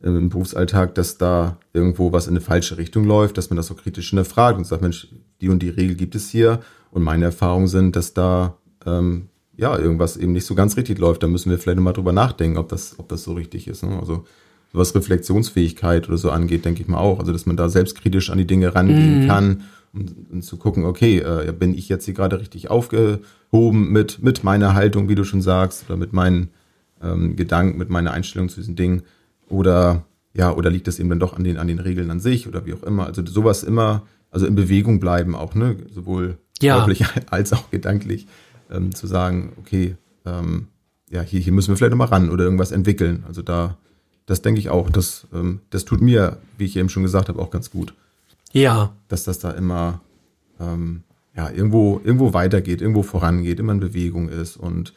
Speaker 1: im Berufsalltag, dass da irgendwo was in eine falsche Richtung läuft, dass man das so kritisch hinterfragt und sagt, Mensch, die und die Regel gibt es hier. Und meine Erfahrungen sind, dass da ähm, ja irgendwas eben nicht so ganz richtig läuft. Da müssen wir vielleicht mal drüber nachdenken, ob das, ob das so richtig ist. Ne? Also was Reflexionsfähigkeit oder so angeht, denke ich mal auch. Also dass man da selbstkritisch an die Dinge rangehen mhm. kann und, und, zu gucken, okay, äh, bin ich jetzt hier gerade richtig aufgehoben mit, mit meiner Haltung, wie du schon sagst, oder mit meinen ähm, Gedanken, mit meiner Einstellung zu diesen Dingen. Oder ja, oder liegt das eben dann doch an den, an den Regeln an sich oder wie auch immer. Also sowas immer, also in Bewegung bleiben auch, ne? Sowohl ja. körperlich als auch gedanklich, ähm, zu sagen, okay, ähm, ja, hier, hier müssen wir vielleicht nochmal ran oder irgendwas entwickeln. Also da, das denke ich auch, das, ähm, das tut mir, wie ich eben schon gesagt habe, auch ganz gut.
Speaker 2: Ja.
Speaker 1: Dass das da immer ähm, ja, irgendwo, irgendwo weitergeht, irgendwo vorangeht, immer in Bewegung ist und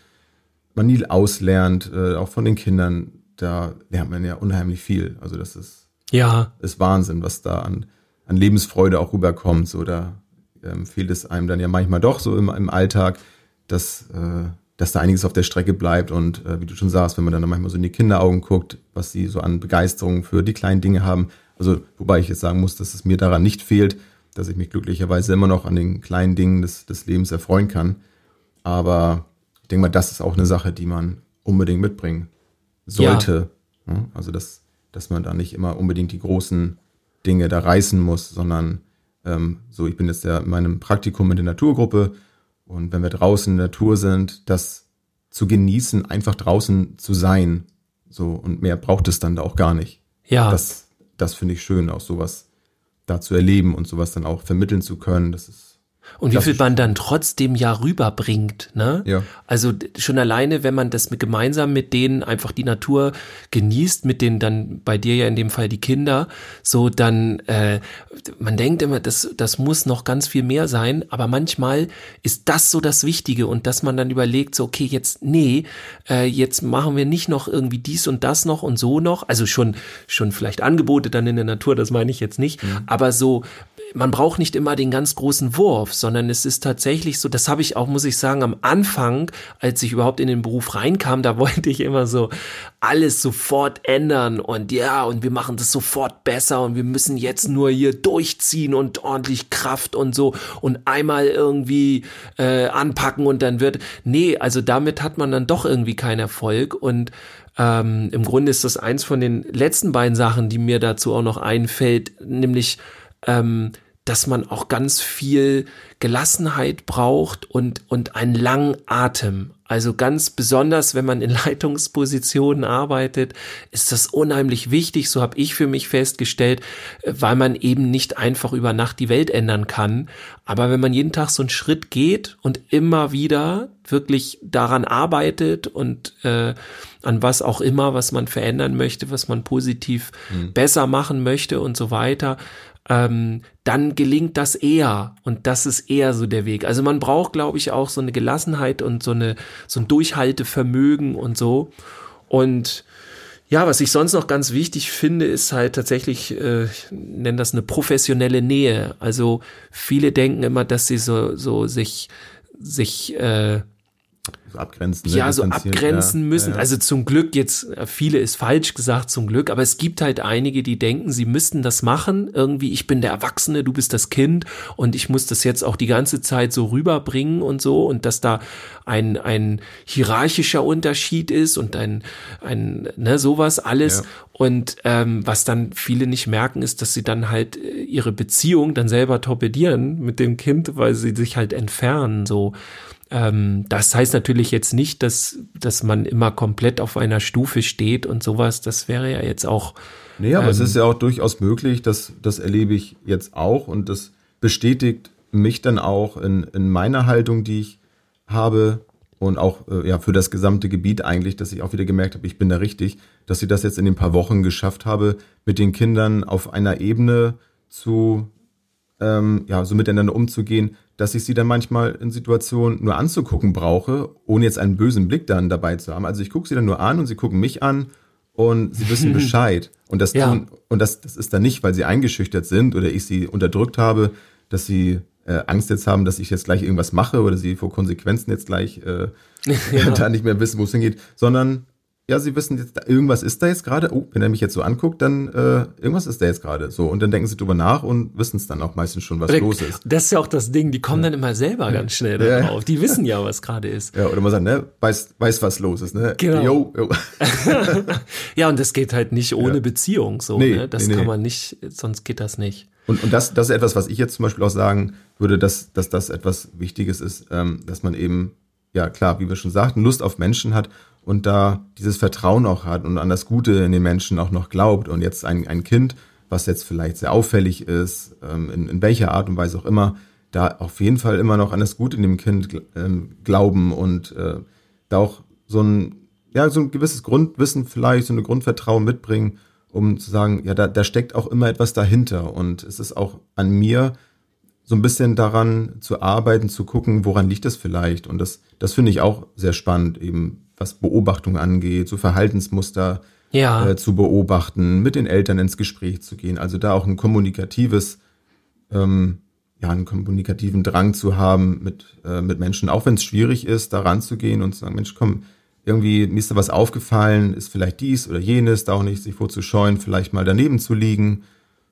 Speaker 1: man nie auslernt, äh, auch von den Kindern da lernt man ja unheimlich viel. Also das ist,
Speaker 2: ja.
Speaker 1: ist Wahnsinn, was da an, an Lebensfreude auch rüberkommt. So, da ähm, fehlt es einem dann ja manchmal doch so im, im Alltag, dass, äh, dass da einiges auf der Strecke bleibt. Und äh, wie du schon sagst, wenn man dann manchmal so in die Kinderaugen guckt, was sie so an Begeisterung für die kleinen Dinge haben. Also, wobei ich jetzt sagen muss, dass es mir daran nicht fehlt, dass ich mich glücklicherweise immer noch an den kleinen Dingen des, des Lebens erfreuen kann. Aber ich denke mal, das ist auch eine Sache, die man unbedingt mitbringen sollte. Ja. Ne? Also dass, dass man da nicht immer unbedingt die großen Dinge da reißen muss, sondern ähm, so, ich bin jetzt ja in meinem Praktikum in der Naturgruppe und wenn wir draußen in der Natur sind, das zu genießen, einfach draußen zu sein. So, und mehr braucht es dann da auch gar nicht.
Speaker 2: Ja.
Speaker 1: Das, das finde ich schön, auch sowas da zu erleben und sowas dann auch vermitteln zu können. Das ist
Speaker 2: und wie viel man dann trotzdem ja rüberbringt, ne?
Speaker 1: Ja.
Speaker 2: Also schon alleine, wenn man das mit, gemeinsam mit denen einfach die Natur genießt, mit denen dann bei dir ja in dem Fall die Kinder, so dann, äh, man denkt immer, das, das muss noch ganz viel mehr sein, aber manchmal ist das so das Wichtige und dass man dann überlegt, so, okay, jetzt, nee, äh, jetzt machen wir nicht noch irgendwie dies und das noch und so noch, also schon, schon vielleicht Angebote dann in der Natur, das meine ich jetzt nicht, mhm. aber so, man braucht nicht immer den ganz großen Wurf, sondern es ist tatsächlich so, das habe ich auch, muss ich sagen, am Anfang, als ich überhaupt in den Beruf reinkam, da wollte ich immer so alles sofort ändern und ja, und wir machen das sofort besser und wir müssen jetzt nur hier durchziehen und ordentlich Kraft und so und einmal irgendwie äh, anpacken und dann wird, nee, also damit hat man dann doch irgendwie keinen Erfolg und ähm, im Grunde ist das eins von den letzten beiden Sachen, die mir dazu auch noch einfällt, nämlich ähm, dass man auch ganz viel Gelassenheit braucht und, und einen langen Atem. Also ganz besonders, wenn man in Leitungspositionen arbeitet, ist das unheimlich wichtig, so habe ich für mich festgestellt, weil man eben nicht einfach über Nacht die Welt ändern kann. Aber wenn man jeden Tag so einen Schritt geht und immer wieder wirklich daran arbeitet und äh, an was auch immer, was man verändern möchte, was man positiv mhm. besser machen möchte und so weiter, ähm, dann gelingt das eher und das ist eher so der Weg. Also man braucht, glaube ich, auch so eine Gelassenheit und so eine so ein Durchhaltevermögen und so. Und ja, was ich sonst noch ganz wichtig finde, ist halt tatsächlich, äh, ich nenne das eine professionelle Nähe. Also viele denken immer, dass sie so so sich sich äh,
Speaker 1: so abgrenzen.
Speaker 2: Ne? Ja, so abgrenzen ja, müssen. Ja, ja. Also zum Glück jetzt, viele ist falsch gesagt, zum Glück, aber es gibt halt einige, die denken, sie müssten das machen. Irgendwie, ich bin der Erwachsene, du bist das Kind und ich muss das jetzt auch die ganze Zeit so rüberbringen und so und dass da ein, ein hierarchischer Unterschied ist und ein, ein, ne, sowas alles. Und ähm, was dann viele nicht merken, ist, dass sie dann halt äh, ihre Beziehung dann selber torpedieren mit dem Kind, weil sie sich halt entfernen, so. Ähm, das heißt natürlich jetzt nicht, dass, dass man immer komplett auf einer Stufe steht und sowas. Das wäre ja jetzt auch.
Speaker 1: Nee, aber ähm, es ist ja auch durchaus möglich, dass das erlebe ich jetzt auch und das bestätigt mich dann auch in, in meiner Haltung, die ich habe und auch äh, ja für das gesamte Gebiet eigentlich, dass ich auch wieder gemerkt habe, ich bin da richtig, dass ich das jetzt in den paar Wochen geschafft habe, mit den Kindern auf einer Ebene zu ähm, ja so miteinander umzugehen, dass ich sie dann manchmal in Situationen nur anzugucken brauche, ohne jetzt einen bösen Blick dann dabei zu haben. Also ich gucke sie dann nur an und sie gucken mich an und sie wissen Bescheid. Und das
Speaker 2: Ja.
Speaker 1: tun, und das, das ist dann nicht, weil sie eingeschüchtert sind oder ich sie unterdrückt habe, dass sie äh, Angst jetzt haben, dass ich jetzt gleich irgendwas mache oder sie vor Konsequenzen jetzt gleich äh, da nicht mehr wissen, wo es hingeht, sondern ja, sie wissen jetzt, irgendwas ist da jetzt gerade. Oh, wenn er mich jetzt so anguckt, dann äh, irgendwas ist da jetzt gerade. So und dann denken sie drüber nach und wissen es dann auch meistens schon, was los ist.
Speaker 2: Das ist ja auch das Ding, die kommen dann immer selber ganz schnell
Speaker 1: Ja.
Speaker 2: darauf. Die wissen ja, was gerade ist.
Speaker 1: Ja, oder man sagt, ne, weiß, weiß, was los ist, ne?
Speaker 2: Genau.
Speaker 1: Jo, jo.
Speaker 2: Ja, und das geht halt nicht ohne
Speaker 1: Ja.
Speaker 2: Beziehung so.
Speaker 1: Nee,
Speaker 2: ne? Das
Speaker 1: nee.
Speaker 2: kann man nicht, sonst geht das nicht.
Speaker 1: Und, und das, das ist etwas, was ich jetzt zum Beispiel auch sagen würde, dass, dass das etwas Wichtiges ist, ähm, dass man eben, ja klar, wie wir schon sagten, Lust auf Menschen hat und da dieses Vertrauen auch hat und an das Gute in den Menschen auch noch glaubt. Und jetzt ein, ein Kind, was jetzt vielleicht sehr auffällig ist, ähm, in, in welcher Art und Weise auch immer, da auf jeden Fall immer noch an das Gute in dem Kind ähm, glauben und äh, da auch so ein, ja, so ein gewisses Grundwissen vielleicht, so eine Grundvertrauen mitbringen, um zu sagen, ja, da, da steckt auch immer etwas dahinter. Und es ist auch an mir, so ein bisschen daran zu arbeiten, zu gucken, woran liegt das vielleicht. Und das, das finde ich auch sehr spannend, eben was Beobachtung angeht, so Verhaltensmuster
Speaker 2: Ja.
Speaker 1: äh, zu beobachten, mit den Eltern ins Gespräch zu gehen. Also da auch ein kommunikatives, ähm, ja, einen kommunikativen Drang zu haben mit, äh, mit Menschen, auch wenn es schwierig ist, da ranzugehen und zu sagen, Mensch, komm, irgendwie, mir ist da was aufgefallen, ist vielleicht dies oder jenes, da auch nicht sich vorzuscheuen, vielleicht mal daneben zu liegen.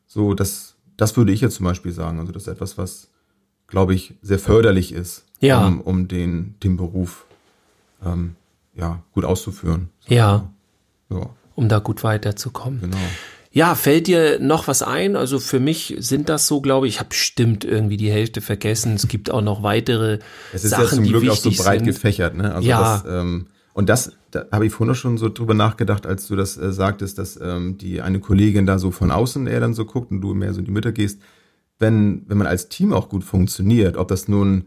Speaker 1: So, das, das würde ich jetzt zum Beispiel sagen. Also das ist etwas, was, glaube ich, sehr förderlich ist,
Speaker 2: Ja.
Speaker 1: um, um den, den Beruf ähm, ja, gut auszuführen.
Speaker 2: Ja,
Speaker 1: Ja,
Speaker 2: um da gut weiterzukommen.
Speaker 1: genau.
Speaker 2: Ja, fällt dir noch was ein? Also für mich sind das so, glaube ich, ich habe bestimmt irgendwie die Hälfte vergessen. Es gibt auch noch weitere
Speaker 1: Es ist
Speaker 2: Sachen,
Speaker 1: ja zum Glück auch so breit
Speaker 2: sind.
Speaker 1: gefächert, ne? Also
Speaker 2: Ja.
Speaker 1: das, ähm, und das, da habe ich vorhin schon so drüber nachgedacht, als du das äh, sagtest, dass ähm, die eine Kollegin da so von außen eher dann so guckt und du mehr so in die Mitte gehst. Wenn, wenn man als Team auch gut funktioniert, ob das nun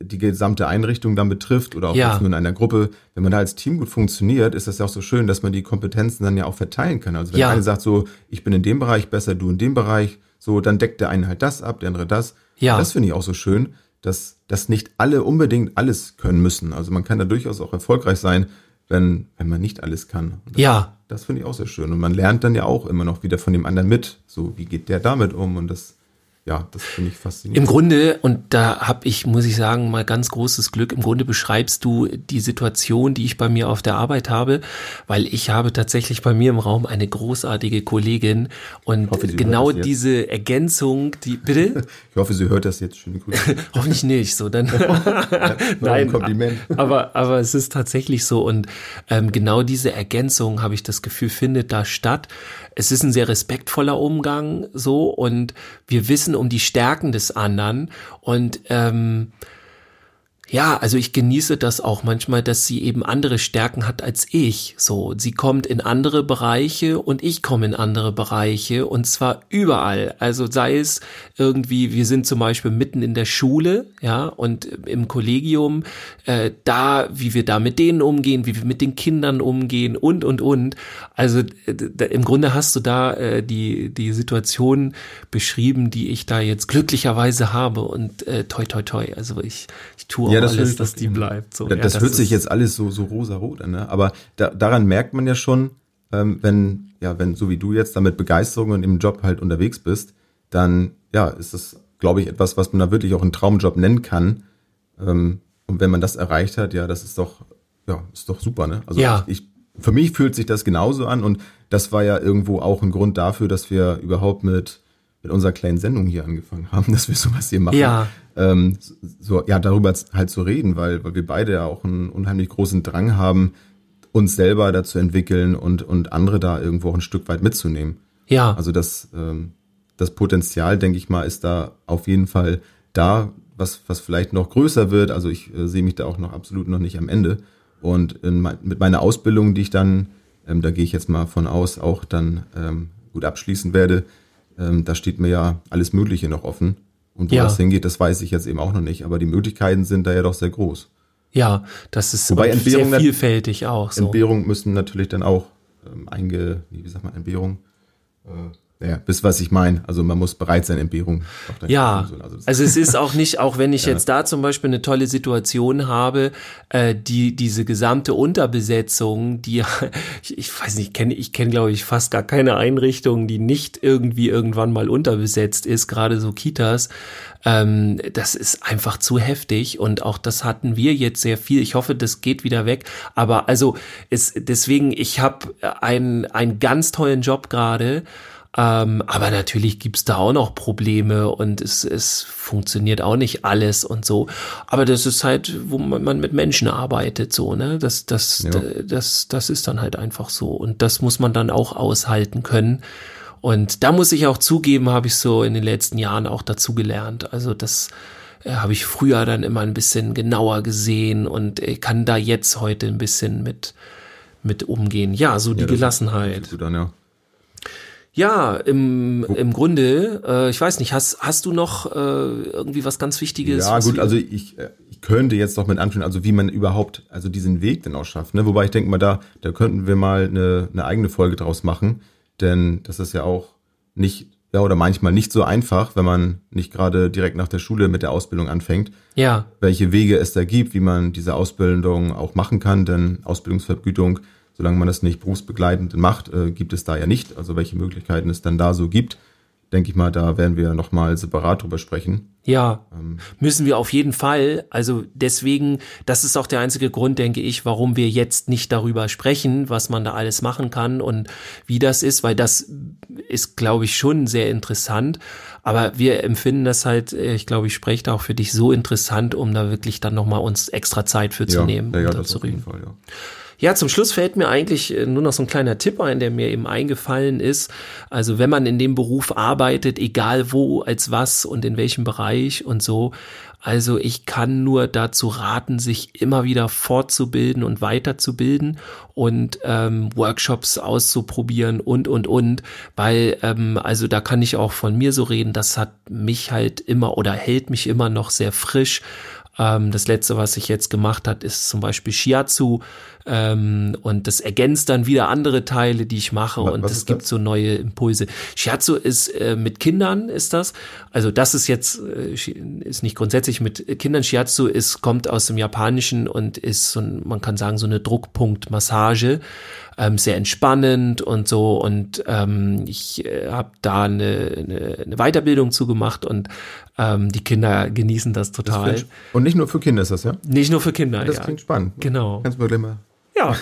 Speaker 1: die gesamte Einrichtung dann betrifft oder auch
Speaker 2: Ja.
Speaker 1: nur in einer Gruppe, wenn man da als Team gut funktioniert, ist das ja auch so schön, dass man die Kompetenzen dann ja auch verteilen kann. Also wenn
Speaker 2: Ja.
Speaker 1: einer sagt so, ich bin in dem Bereich besser, du in dem Bereich, so, dann deckt der eine halt das ab, der andere das.
Speaker 2: Ja.
Speaker 1: Das finde ich auch so schön, dass, dass nicht alle unbedingt alles können müssen. Also man kann da durchaus auch erfolgreich sein, wenn, wenn man nicht alles kann. Und das,
Speaker 2: Ja,
Speaker 1: das finde ich auch sehr schön. Und man lernt dann ja auch immer noch wieder von dem anderen mit. So, wie geht der damit um? Und das, ja, das finde ich faszinierend.
Speaker 2: Im Grunde, und da habe ich, muss ich sagen, mal ganz großes Glück, im Grunde beschreibst du die Situation, die ich bei mir auf der Arbeit habe, weil ich habe tatsächlich bei mir im Raum eine großartige Kollegin und
Speaker 1: hoffe,
Speaker 2: genau diese Ergänzung, die, bitte?
Speaker 1: Ich hoffe, sie hört das jetzt. Schöne Grüße.
Speaker 2: Hoffentlich nicht, so dann.
Speaker 1: Noch ein Kompliment.
Speaker 2: Aber, aber es ist tatsächlich so und ähm, genau diese Ergänzung, habe ich das Gefühl, findet da statt. Es ist ein sehr respektvoller Umgang so und wir wissen um die Stärken des anderen und ähm, ja, also ich genieße das auch manchmal, dass sie eben andere Stärken hat als ich. So, sie kommt in andere Bereiche und ich komme in andere Bereiche und zwar überall. Also sei es irgendwie, wir sind zum Beispiel mitten in der Schule, ja, und im Kollegium, äh, da, wie wir da mit denen umgehen, wie wir mit den Kindern umgehen und und und. Also äh, im Grunde hast du da äh, die die Situation beschrieben, die ich da jetzt glücklicherweise habe und äh, toi toi toi. Also ich ich tue
Speaker 1: Ja,
Speaker 2: auch
Speaker 1: das
Speaker 2: alles, dass die bleibt. So,
Speaker 1: Da-
Speaker 2: ja,
Speaker 1: das, hört sich jetzt alles so, so rosa-rot an, ne? aber da, daran merkt man ja schon, ähm, wenn, ja, wenn so wie du jetzt da mit Begeisterung und im Job halt unterwegs bist, dann, ja, ist das, glaube ich, etwas, was man da wirklich auch einen Traumjob nennen kann. Ähm, und wenn man das erreicht hat, ja, das ist doch, ja, ist doch super, ne? Also
Speaker 2: Ja.
Speaker 1: ich, für mich fühlt sich das genauso an und das war ja irgendwo auch ein Grund dafür, dass wir überhaupt mit, mit unserer kleinen Sendung hier angefangen haben, dass wir sowas hier machen
Speaker 2: Ja.
Speaker 1: ähm, so ja darüber halt zu reden, weil, weil wir beide ja auch einen unheimlich großen Drang haben, uns selber da zu entwickeln und und andere da irgendwo auch ein Stück weit mitzunehmen.
Speaker 2: Ja,
Speaker 1: Also das ähm, das Potenzial, denke ich mal, ist da auf jeden Fall da, was was vielleicht noch größer wird. Also ich äh, sehe mich da auch noch absolut noch nicht am Ende. Und in mein, mit meiner Ausbildung, die ich dann, ähm, da gehe ich jetzt mal von aus, auch dann ähm, gut abschließen werde, ähm, da steht mir ja alles Mögliche noch offen. Und wo
Speaker 2: Ja.
Speaker 1: das hingeht, das weiß ich jetzt eben auch noch nicht. Aber die Möglichkeiten sind da ja doch sehr groß.
Speaker 2: Ja, das ist
Speaker 1: Wobei Entbehrung
Speaker 2: sehr vielfältig auch so.
Speaker 1: Entbehrungen müssen natürlich dann auch ähm, einge, wie sagt man, Entbehrung? Äh, ja, wisst was ich meine. Also man muss bereit sein, Entbehrung.
Speaker 2: Ja.
Speaker 1: Also
Speaker 2: also es ist auch nicht, auch wenn ich jetzt da zum Beispiel eine tolle Situation habe, äh, die diese gesamte Unterbesetzung, die ich, ich weiß nicht, ich kenne ich kenne glaube ich fast gar keine Einrichtung, die nicht irgendwie irgendwann mal unterbesetzt ist, gerade so Kitas. Ähm, das ist einfach zu heftig und auch das hatten wir jetzt sehr viel. Ich hoffe, das geht wieder weg. Aber also es deswegen, ich habe einen einen ganz tollen Job gerade. Ähm, aber natürlich gibt's da auch noch Probleme und es, es funktioniert auch nicht alles und so. Aber das ist halt, wo man, man mit Menschen arbeitet, so, ne? Das, das,
Speaker 1: Ja.
Speaker 2: d- das, das ist dann halt einfach so. Und das muss man dann auch aushalten können. Und da muss ich auch zugeben, habe ich so in den letzten Jahren auch dazu gelernt. Also das äh, habe ich früher dann immer ein bisschen genauer gesehen und äh, kann da jetzt heute ein bisschen mit, mit umgehen. Ja, so die
Speaker 1: Ja, das-
Speaker 2: Gelassenheit.
Speaker 1: an, ja.
Speaker 2: Ja, im, im Grunde, äh, ich weiß nicht, hast, hast du noch äh, irgendwie was ganz Wichtiges?
Speaker 1: Ja, gut, also ich, äh, ich könnte jetzt doch mit anschauen, also wie man überhaupt, also diesen Weg denn auch schafft, ne? Wobei ich denke mal, da, da könnten wir mal eine, eine eigene Folge draus machen, denn das ist ja auch nicht, ja, oder manchmal nicht so einfach, wenn man nicht gerade direkt nach der Schule mit der Ausbildung anfängt,
Speaker 2: Ja,
Speaker 1: welche Wege es da gibt, wie man diese Ausbildung auch machen kann, denn Ausbildungsvergütung, solange man das nicht berufsbegleitend macht, äh, gibt es da ja nicht. Also welche Möglichkeiten es dann da so gibt, denke ich mal, da werden wir nochmal separat drüber sprechen.
Speaker 2: ja,
Speaker 1: Ähm.
Speaker 2: müssen wir auf jeden Fall. Also deswegen, das ist auch der einzige Grund, denke ich, warum wir jetzt nicht darüber sprechen, was man da alles machen kann und wie das ist, weil das ist, glaube ich, schon sehr interessant. Aber wir empfinden das halt, äh, ich glaube, ich spreche da auch für dich so interessant, um da wirklich dann nochmal uns extra Zeit für zu nehmen,
Speaker 1: ja, ja
Speaker 2: da
Speaker 1: das
Speaker 2: zu
Speaker 1: auf jeden
Speaker 2: reden.
Speaker 1: Fall, ja.
Speaker 2: Ja, zum Schluss fällt mir eigentlich äh, nur noch so ein kleiner Tipp ein, der mir eben eingefallen ist. Also wenn man in dem Beruf arbeitet, egal wo, als was und in welchem Bereich und so, also ich kann nur dazu raten, sich immer wieder fortzubilden und weiterzubilden und ähm, Workshops auszuprobieren und und und, weil ähm, also da kann ich auch von mir so reden, das hat mich halt immer oder hält mich immer noch sehr frisch. Ähm, das letzte, was ich jetzt gemacht hat, ist zum Beispiel Shiatsu. Ähm, und das ergänzt dann wieder andere Teile, die ich mache.
Speaker 1: Wa-
Speaker 2: und
Speaker 1: was
Speaker 2: es gibt
Speaker 1: das?
Speaker 2: so neue Impulse. Shiatsu ist äh, mit Kindern ist das. Also das ist jetzt äh, ist nicht grundsätzlich mit Kindern. Shiatsu ist kommt aus dem Japanischen und ist so ein, man kann sagen so eine Druckpunktmassage. Ähm, sehr entspannend und so und ähm, ich äh, habe da eine, eine, eine Weiterbildung zugemacht und ähm, die Kinder genießen das total.
Speaker 1: Klingt- Und nicht nur für Kinder ist das, ja?
Speaker 2: Nicht nur für Kinder,
Speaker 1: Das
Speaker 2: ja.
Speaker 1: klingt spannend.
Speaker 2: Genau.
Speaker 1: Kannst du mir gleich mal.
Speaker 2: Ja,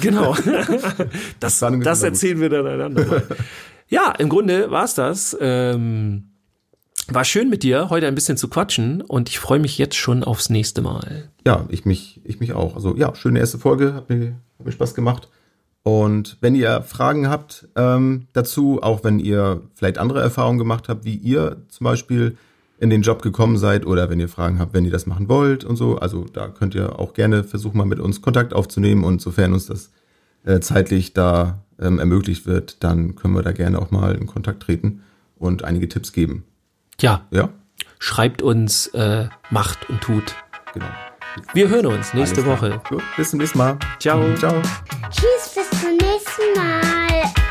Speaker 2: genau. Das, das erzählen wir dann einander mal. Ja, im Grunde war's das. Ähm, war schön mit dir, heute ein bisschen zu quatschen und ich freue mich jetzt schon aufs nächste Mal.
Speaker 1: Ja, ich mich, ich mich auch. Also ja, schöne erste Folge, hat mir, hat mir Spaß gemacht. Und wenn ihr Fragen habt ähm, dazu, auch wenn ihr vielleicht andere Erfahrungen gemacht habt, wie ihr zum Beispiel in den Job gekommen seid oder wenn ihr Fragen habt, wenn ihr das machen wollt und so, also da könnt ihr auch gerne versuchen, mal mit uns Kontakt aufzunehmen und sofern uns das äh, zeitlich da ähm, ermöglicht wird, dann können wir da gerne auch mal in Kontakt treten und einige Tipps geben.
Speaker 2: Ja,
Speaker 1: Ja,
Speaker 2: schreibt uns, äh, macht und tut.
Speaker 1: genau.
Speaker 2: Wir hören uns nächste. Woche.
Speaker 1: Gut, bis zum nächsten Mal.
Speaker 2: Ciao.
Speaker 1: Ciao.
Speaker 3: Tschüss, bis zum nächsten Mal.